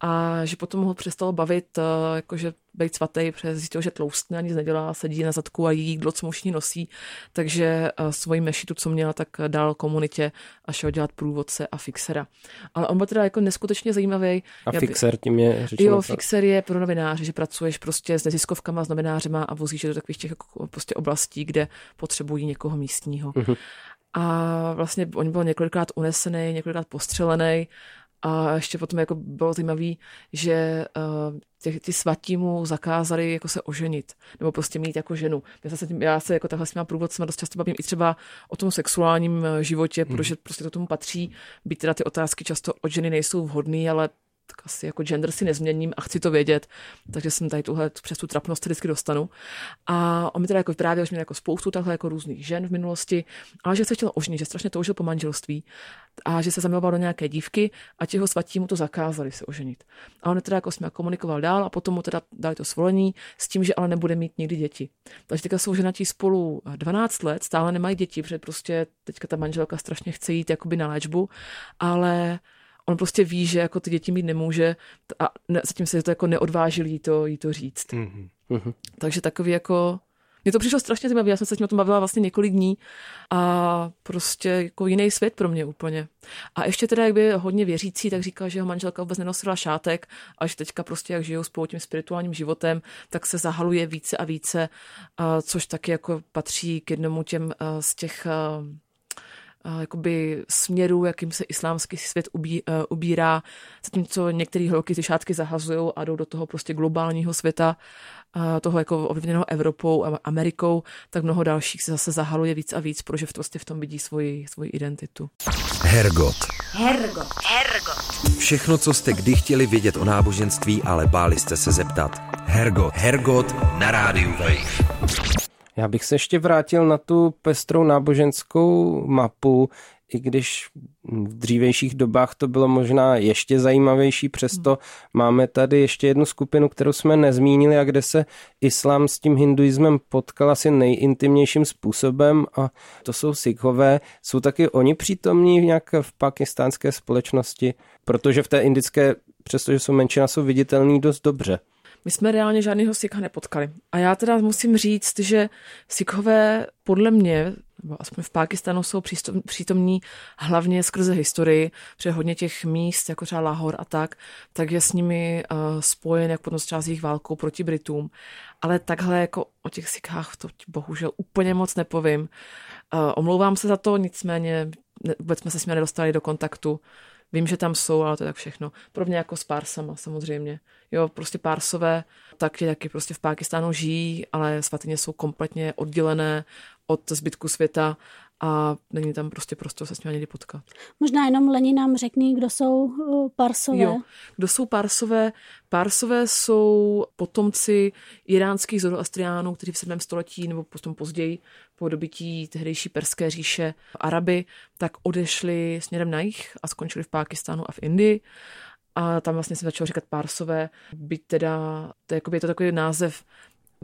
a že potom ho přestalo bavit, eh, jakože být svatý, protože zjistil, že tloustne, nic nedělá, sedí na zadku a jí jídlo, co muž nosí, takže eh, svoji mešitu, co měla, tak dal komunitě a šel dělat průvodce a fixera. Ale on byl teda jako neskutečně zajímavý. A Já fixer tím je řečeno. Jo, fixer je pro novináře, že pracuješ prostě s neziskovkama, s novinářema a vozíš do takových těch jako prostě oblastí, kde potřebují někoho místního. Uh-huh. A vlastně on byl několikrát unesený, několikrát postřelený a ještě potom jako bylo zajímavé, že uh, těch, ty svatí mu zakázali jako se oženit, nebo prostě mít jako ženu. Já se, já se jako takhle s těma průvodcema dost často bavím i třeba o tom sexuálním eh, životě, hmm. protože prostě to tomu patří. Být teda ty otázky často od ženy nejsou vhodné, ale tak asi jako gender si nezměním a chci to vědět, takže jsem tady tuhle přes tu trapnost vždycky dostanu. A on mi teda jako vyprávěl, že měl jako spoustu takhle jako různých žen v minulosti, ale že se chtěl oženit, že strašně toužil po manželství a že se zamiloval do nějaké dívky a ti ho svatí mu to zakázali se oženit. A on teda jako s komunikoval dál a potom mu teda dali to svolení s tím, že ale nebude mít nikdy děti. Takže teďka jsou ženatí spolu 12 let, stále nemají děti, protože prostě teďka ta manželka strašně chce jít jakoby na léčbu, ale on prostě ví, že jako ty děti mít nemůže a ne, zatím se to jako neodvážil jí to, jí to říct. Mm-hmm. Takže takový jako mně to přišlo strašně zajímavé, já jsem se s tím o tom bavila vlastně několik dní a prostě jako jiný svět pro mě úplně. A ještě teda, jak by hodně věřící, tak říkal, že jeho manželka vůbec nenosila šátek a že teďka prostě, jak žijou spolu tím spirituálním životem, tak se zahaluje více a více, což taky jako patří k jednomu těm z těch jakoby směru, jakým se islámský svět ubí, uh, ubírá, zatímco některé holky ty šátky zahazují a jdou do toho prostě globálního světa, uh, toho jako ovlivněného Evropou a Amerikou, tak mnoho dalších se zase zahaluje víc a víc, protože v, prostě v tom vidí svoji, svoji identitu. Hergot. Hergot. Hergot. Všechno, co jste kdy chtěli vědět o náboženství, ale báli jste se zeptat. Hergot. Hergot na rádiu Wave. Já bych se ještě vrátil na tu pestrou náboženskou mapu, i když v dřívějších dobách to bylo možná ještě zajímavější, přesto máme tady ještě jednu skupinu, kterou jsme nezmínili a kde se islám s tím hinduismem potkal asi nejintimnějším způsobem a to jsou Sikhové. Jsou taky oni přítomní nějak v pakistánské společnosti, protože v té indické, přestože jsou menšina, jsou viditelní dost dobře. My jsme reálně žádného Sikha nepotkali. A já teda musím říct, že Sikhové podle mě, nebo aspoň v Pákistánu, jsou přítomní hlavně skrze historii, protože hodně těch míst, jako třeba Lahor a tak, tak je s nimi uh, spojen, jak potom s jejich válkou proti Britům. Ale takhle jako o těch Sikhách to bohužel úplně moc nepovím. Uh, omlouvám se za to, nicméně vůbec jsme se s nimi nedostali do kontaktu. Vím, že tam jsou, ale to je tak všechno. Podobně jako s Pársama samozřejmě. Jo, prostě Pársové taky, taky prostě v Pákistánu žijí, ale svatyně jsou kompletně oddělené od zbytku světa a není tam prostě prostor se s nimi někdy potkat. Možná jenom Leni nám řekni, kdo jsou uh, Parsové. Jo, kdo jsou Parsové? Parsové jsou potomci iránských zoroastriánů, kteří v 7. století nebo potom později po dobytí tehdejší perské říše Araby, tak odešli směrem na jich a skončili v Pákistánu a v Indii. A tam vlastně jsem začal říkat Parsové, byť teda, to je, jakoby, je to takový název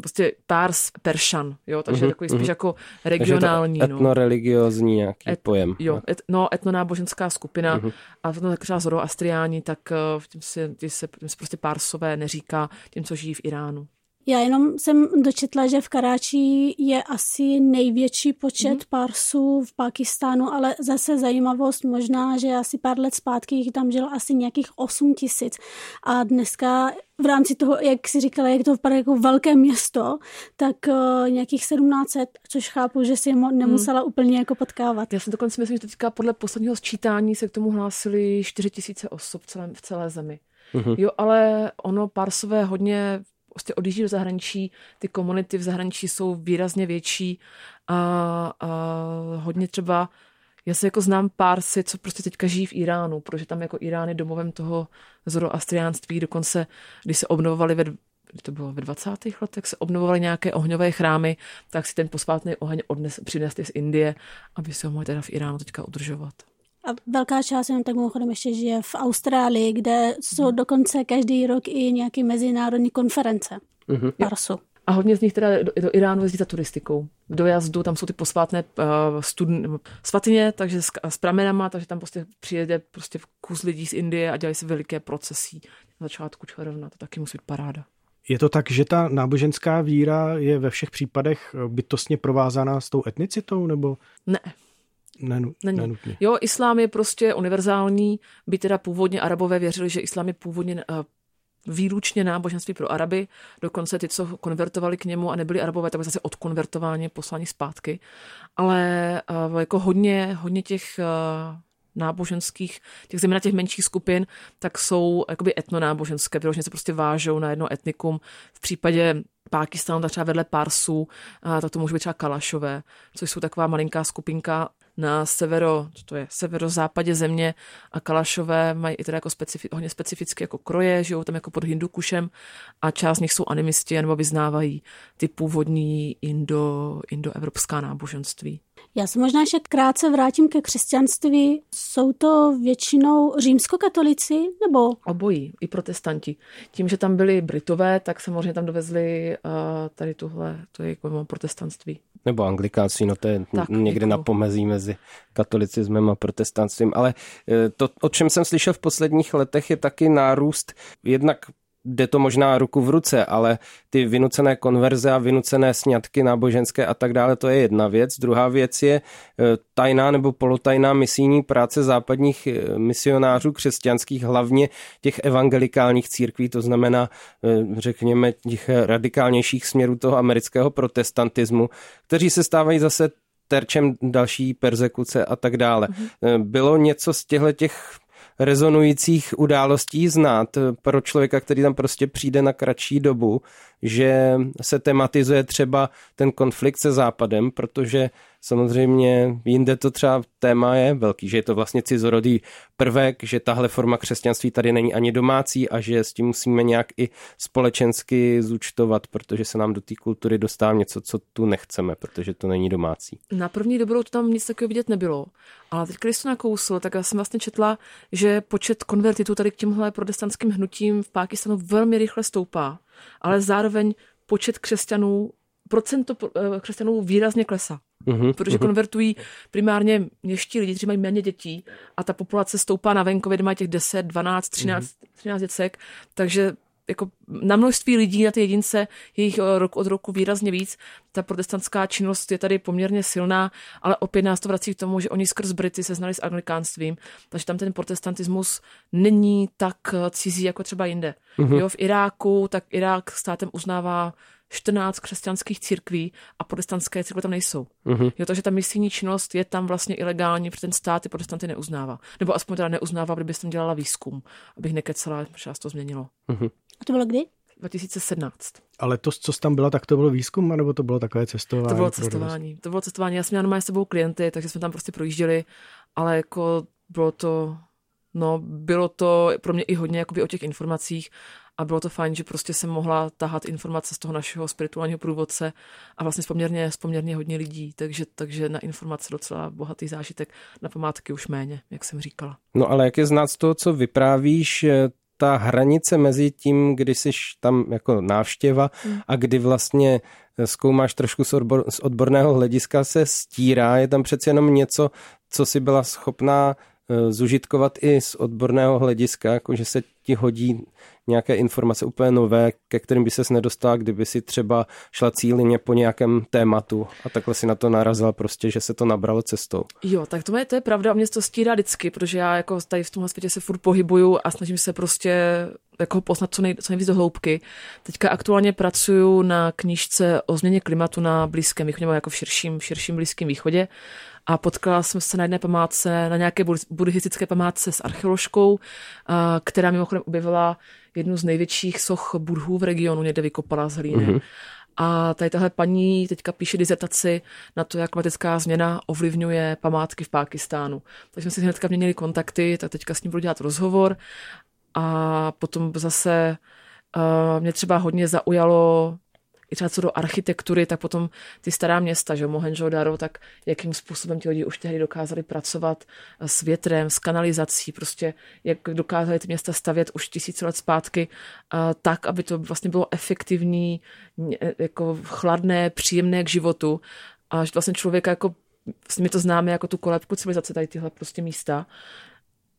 prostě Pars Peršan, jo, takže mm-hmm, takový spíš mm-hmm. jako regionální. Takže to etnoreligiozní nějaký Et, pojem. Jo, et, no, etnonáboženská skupina mm-hmm. a no, tak třeba Zoroastriáni, tak uh, tím se, tím se, tím se prostě Parsové neříká tím, co žijí v Iránu. Já jenom jsem dočetla, že v Karáči je asi největší počet mm. parsů v Pakistánu, ale zase zajímavost možná, že asi pár let zpátky jich tam žilo asi nějakých 8 tisíc a dneska v rámci toho, jak si říkala, jak to vypadá jako velké město, tak uh, nějakých 1700, což chápu, že si je mo- nemusela hmm. úplně jako potkávat. Já jsem dokonce myslím, že teďka podle posledního sčítání se k tomu hlásili 4 tisíce osob v celé, v celé zemi. Mm-hmm. Jo, ale ono Parsové hodně prostě odjíždí do zahraničí, ty komunity v zahraničí jsou výrazně větší a, a hodně třeba já se jako znám pár si, co prostě teďka žijí v Iránu, protože tam jako Irán je domovem toho zoroastriánství, dokonce když se obnovovaly ve to bylo ve 20. letech, se obnovovaly nějaké ohňové chrámy, tak si ten posvátný oheň odnes, přinesli z Indie, aby se ho mohli teda v Iránu teďka udržovat. A velká část jenom tak mimochodem ještě žije v Austrálii, kde jsou hmm. dokonce každý rok i nějaké mezinárodní konference mm-hmm. Parsu. A hodně z nich teda do, do Iránu jezdí za turistikou. V dojazdu, tam jsou ty posvátné uh, studn, svatyně, takže s, s pramenama, takže tam prostě přijede prostě kus lidí z Indie a dělají se veliké procesí na začátku června. To taky musí být paráda. Je to tak, že ta náboženská víra je ve všech případech bytostně provázaná s tou etnicitou, nebo? Ne, Nenu, Není. Nenutně. Jo, islám je prostě univerzální, by teda původně arabové věřili, že islám je původně uh, výlučně náboženství pro Araby, dokonce ty, co konvertovali k němu a nebyli Arabové, tak byli zase odkonvertováni, poslani zpátky. Ale uh, jako hodně, hodně těch uh, náboženských, těch zejména těch menších skupin, tak jsou jakoby etnonáboženské, protože se prostě vážou na jedno etnikum. V případě Pákistánu, třeba vedle Parsů, tak to může být třeba Kalašové, což jsou taková malinká skupinka na severo, to je severozápadě země a Kalašové mají i teda jako specifi, hodně specificky jako kroje, žijou tam jako pod Hindukušem a část z nich jsou animisti nebo vyznávají ty původní indo, indoevropská náboženství. Já se možná ještě krátce vrátím ke křesťanství. Jsou to většinou římskokatolici nebo? Obojí, i protestanti. Tím, že tam byli Britové, tak samozřejmě tam dovezli uh, tady tuhle, to je jako protestantství. Nebo anglikáci, no to je tak, někde na pomezí mezi katolicismem a protestantstvím. Ale eh, to, o čem jsem slyšel v posledních letech, je taky nárůst jednak jde to možná ruku v ruce, ale ty vynucené konverze a vynucené sňatky náboženské a tak dále, to je jedna věc. Druhá věc je eh, tajná nebo polotajná misijní práce západních eh, misionářů křesťanských, hlavně těch evangelikálních církví, to znamená, eh, řekněme, těch radikálnějších směrů toho amerického protestantismu, kteří se stávají zase terčem další persekuce a tak dále. Mm-hmm. Bylo něco z těchto těch rezonujících událostí znát pro člověka, který tam prostě přijde na kratší dobu, že se tematizuje třeba ten konflikt se Západem, protože samozřejmě jinde to třeba téma je velký, že je to vlastně cizorodý prvek, že tahle forma křesťanství tady není ani domácí a že s tím musíme nějak i společensky zúčtovat, protože se nám do té kultury dostává něco, co tu nechceme, protože to není domácí. Na první dobrou to tam nic takového vidět nebylo, ale teď, když to nakousl, tak já jsem vlastně četla, že počet konvertitů tady k těmhle protestantským hnutím v Pákistanu velmi rychle stoupá ale zároveň počet křesťanů, procento eh, křesťanů výrazně klesá. Uhum, protože uhum. konvertují primárně měští lidi, kteří mají méně dětí a ta populace stoupá na venkově, kde má těch 10, 12, 13, 13 děcek, takže jako na množství lidí, na ty jedince, je jich eh, rok od roku výrazně víc. Ta protestantská činnost je tady poměrně silná, ale opět nás to vrací k tomu, že oni skrz Brity se znali s anglikánstvím, takže tam ten protestantismus není tak eh, cizí jako třeba jinde. Mm-hmm. Jo, v Iráku, tak Irák státem uznává 14 křesťanských církví a protestantské církve tam nejsou. Mm-hmm. Jo, takže ta misijní činnost je tam vlastně ilegální, protože ten stát ty protestanty neuznává. Nebo aspoň teda neuznává, kdyby tam dělala výzkum, abych nekecela, že to změnilo. Mm-hmm. A to bylo kdy? 2017. Ale to, co tam byla, tak to bylo výzkum, nebo to bylo takové cestování? To bylo cestování. To bylo cestování. Já jsem měla normálně s sebou klienty, takže jsme tam prostě projížděli, ale jako bylo to, no, bylo to pro mě i hodně jakoby o těch informacích a bylo to fajn, že prostě jsem mohla tahat informace z toho našeho spirituálního průvodce a vlastně z poměrně, z poměrně hodně lidí, takže, takže na informace docela bohatý zážitek, na památky už méně, jak jsem říkala. No ale jak je znát z toho, co vyprávíš, ta hranice mezi tím, kdy jsi tam jako návštěva hmm. a kdy vlastně zkoumáš trošku z, odbor, z odborného hlediska se stírá, je tam přeci jenom něco, co si byla schopná Eh, zužitkovat i z odborného hlediska, jako že se ti hodí nějaké informace úplně nové, ke kterým by ses nedostal, kdyby si třeba šla cíleně po nějakém tématu a takhle si na to narazila prostě, že se to nabralo cestou. Jo, tak to je, to je pravda, mě to stírá vždycky, protože já jako tady v tomhle světě se furt pohybuju a snažím se prostě jako poznat co, nej, co nejvíc do hloubky. Teďka aktuálně pracuju na knížce o změně klimatu na Blízkém východě, jako v širším, v širším Blízkém východě a potkala jsem se na jedné památce, na nějaké buddhistické památce s archeoložkou, která mimochodem objevila jednu z největších soch budhů v regionu, někde vykopala z hlíny. Mm-hmm. A tady tahle paní teďka píše dizertaci na to, jak klimatická změna ovlivňuje památky v Pákistánu. Takže jsme si hnedka měnili kontakty, tak teďka s ním budu dělat rozhovor. A potom zase uh, mě třeba hodně zaujalo i třeba co do architektury, tak potom ty stará města, že Mohenjo-Daro, tak jakým způsobem ti lidi už tehdy dokázali pracovat s větrem, s kanalizací, prostě jak dokázali ty města stavět už tisíce let zpátky, tak, aby to vlastně bylo efektivní, jako chladné, příjemné k životu. A že vlastně člověka jako, vlastně my to známe jako tu kolébku civilizace, tady tyhle prostě místa,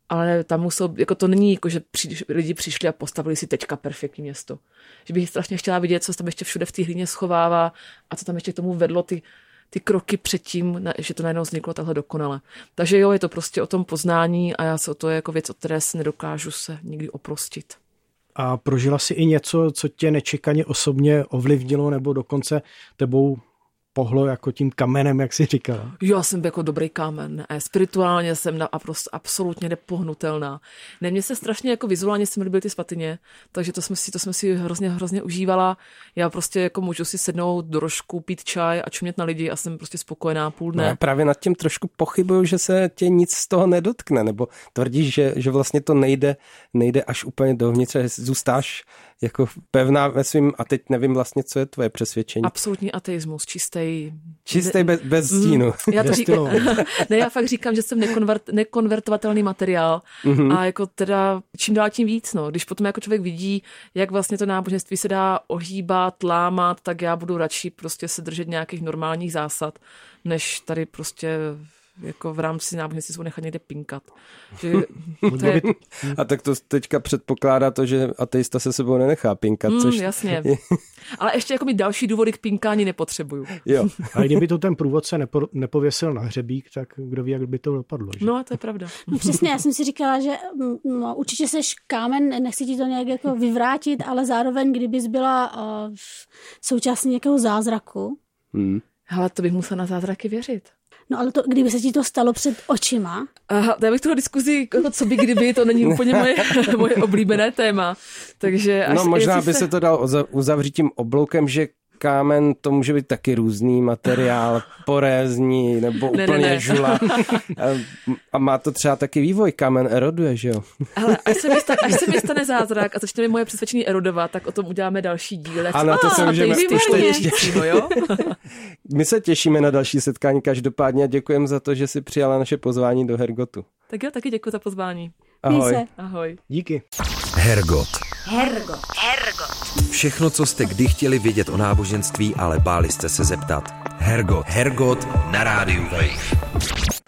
ale tam musel, jako to není jako, že při, lidi přišli a postavili si teďka perfektní město. Že bych strašně chtěla vidět, co se tam ještě všude v té hlíně schovává a co tam ještě k tomu vedlo ty, ty kroky předtím, že to najednou vzniklo takhle dokonale. Takže jo, je to prostě o tom poznání a já se o to je jako věc, o které se nedokážu se nikdy oprostit. A prožila si i něco, co tě nečekaně osobně ovlivnilo nebo dokonce tebou pohlo jako tím kamenem, jak si říkala. Já jsem jako dobrý kámen, ne, spirituálně jsem na, prostě absolutně nepohnutelná. Ne, mně se strašně jako vizuálně se mi líbily ty svatyně, takže to jsme si, to jsme si hrozně, hrozně užívala. Já prostě jako můžu si sednout do rožku, pít čaj a čumět na lidi a jsem prostě spokojená půl dne. No já právě nad tím trošku pochybuju, že se tě nic z toho nedotkne, nebo tvrdíš, že, že vlastně to nejde, nejde až úplně dovnitř, že zůstáš jako pevná ve svým, a teď nevím vlastně, co je tvoje přesvědčení. Absolutní ateismus, čistý. Čistý bez, bez stínu. Mm, já to říkám, <laughs> ne, já fakt říkám, že jsem nekonvert, nekonvertovatelný materiál mm-hmm. a jako teda čím dál tím víc, no. Když potom jako člověk vidí, jak vlastně to náboženství se dá ohýbat, lámat, tak já budu radši prostě se držet nějakých normálních zásad, než tady prostě jako v rámci náboženství jsou nechat někde pinkat. Že to je... A tak to teďka předpokládá to, že ateista se sebou nenechá pinkat, mm, což... Jasně. Ale ještě jako mi další důvody k pinkání nepotřebuju. Jo. A kdyby to ten průvodce nepo, nepověsil na hřebík, tak kdo ví, jak by to dopadlo. Že? No, to je pravda. No, přesně, já jsem si říkala, že mm, no, určitě seš kámen, nechci ti to nějak jako vyvrátit, ale zároveň, kdybys byla uh, součástí nějakého zázraku, hmm. Hele, to bych musela na zázraky věřit. No ale to, kdyby se ti to stalo před očima? Aha, já bych tuhle diskuzi, jako co by kdyby, to není úplně moje, moje oblíbené téma. Takže až, no možná by se... se to dal uzavřít tím obloukem, že kámen, to může být taky různý materiál, porézní nebo ne, úplně ne, ne. žula. A má to třeba taky vývoj, kámen eroduje, že jo? Ale až se mi stane, až se mi stane zázrak a začne mi moje přesvědčení erodovat, tak o tom uděláme další díl. Ano, to se můžeme už teď jo? My se těšíme na další setkání každopádně a děkujeme za to, že jsi přijala naše pozvání do Hergotu. Tak jo, taky děkuji za pozvání. Ahoj. Ahoj. Díky. Hergot. Hergot. Hergot. Všechno, co jste kdy chtěli vědět o náboženství, ale báli jste se zeptat. Hergot. Hergot na rádiu Wave.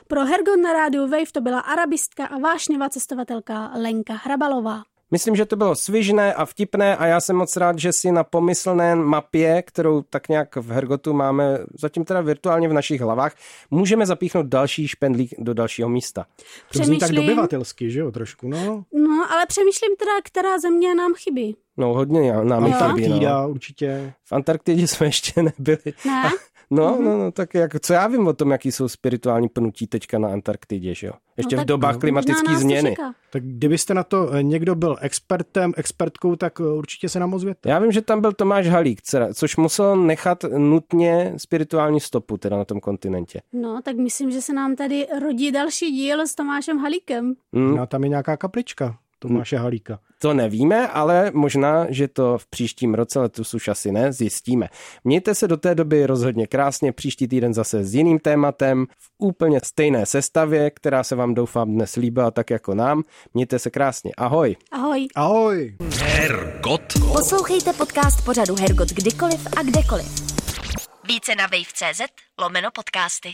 Pro Hergot na rádiu Wave to byla arabistka a vášnivá cestovatelka Lenka Hrabalová. Myslím, že to bylo svižné a vtipné a já jsem moc rád, že si na pomyslné mapě, kterou tak nějak v Hergotu máme zatím teda virtuálně v našich hlavách, můžeme zapíchnout další špendlík do dalšího místa. To zní tak dobyvatelsky, že jo, trošku, no. No, ale přemýšlím teda, která země nám chybí. No hodně nám chybí, no. určitě. V Antarktidě jsme ještě nebyli. Ne? <laughs> No, mm-hmm. no, no, tak jak, co já vím o tom, jaký jsou spirituální pnutí teďka na Antarktidě, že jo? Ještě no, v dobách no, klimatické změny. Tak kdybyste na to eh, někdo byl expertem, expertkou, tak eh, určitě se nám ozvěte. Já vím, že tam byl Tomáš Halík, což musel nechat nutně spirituální stopu teda na tom kontinentě. No, tak myslím, že se nám tady rodí další díl s Tomášem Halíkem. Mm. No, tam je nějaká kaplička. Tomáše Halíka. To nevíme, ale možná, že to v příštím roce, letos už asi ne, zjistíme. Mějte se do té doby rozhodně krásně, příští týden zase s jiným tématem, v úplně stejné sestavě, která se vám doufám dnes líbila tak jako nám. Mějte se krásně, ahoj. Ahoj. Ahoj. Hergot. Poslouchejte podcast pořadu Hergot kdykoliv a kdekoliv. Více na wave.cz lomeno podcasty.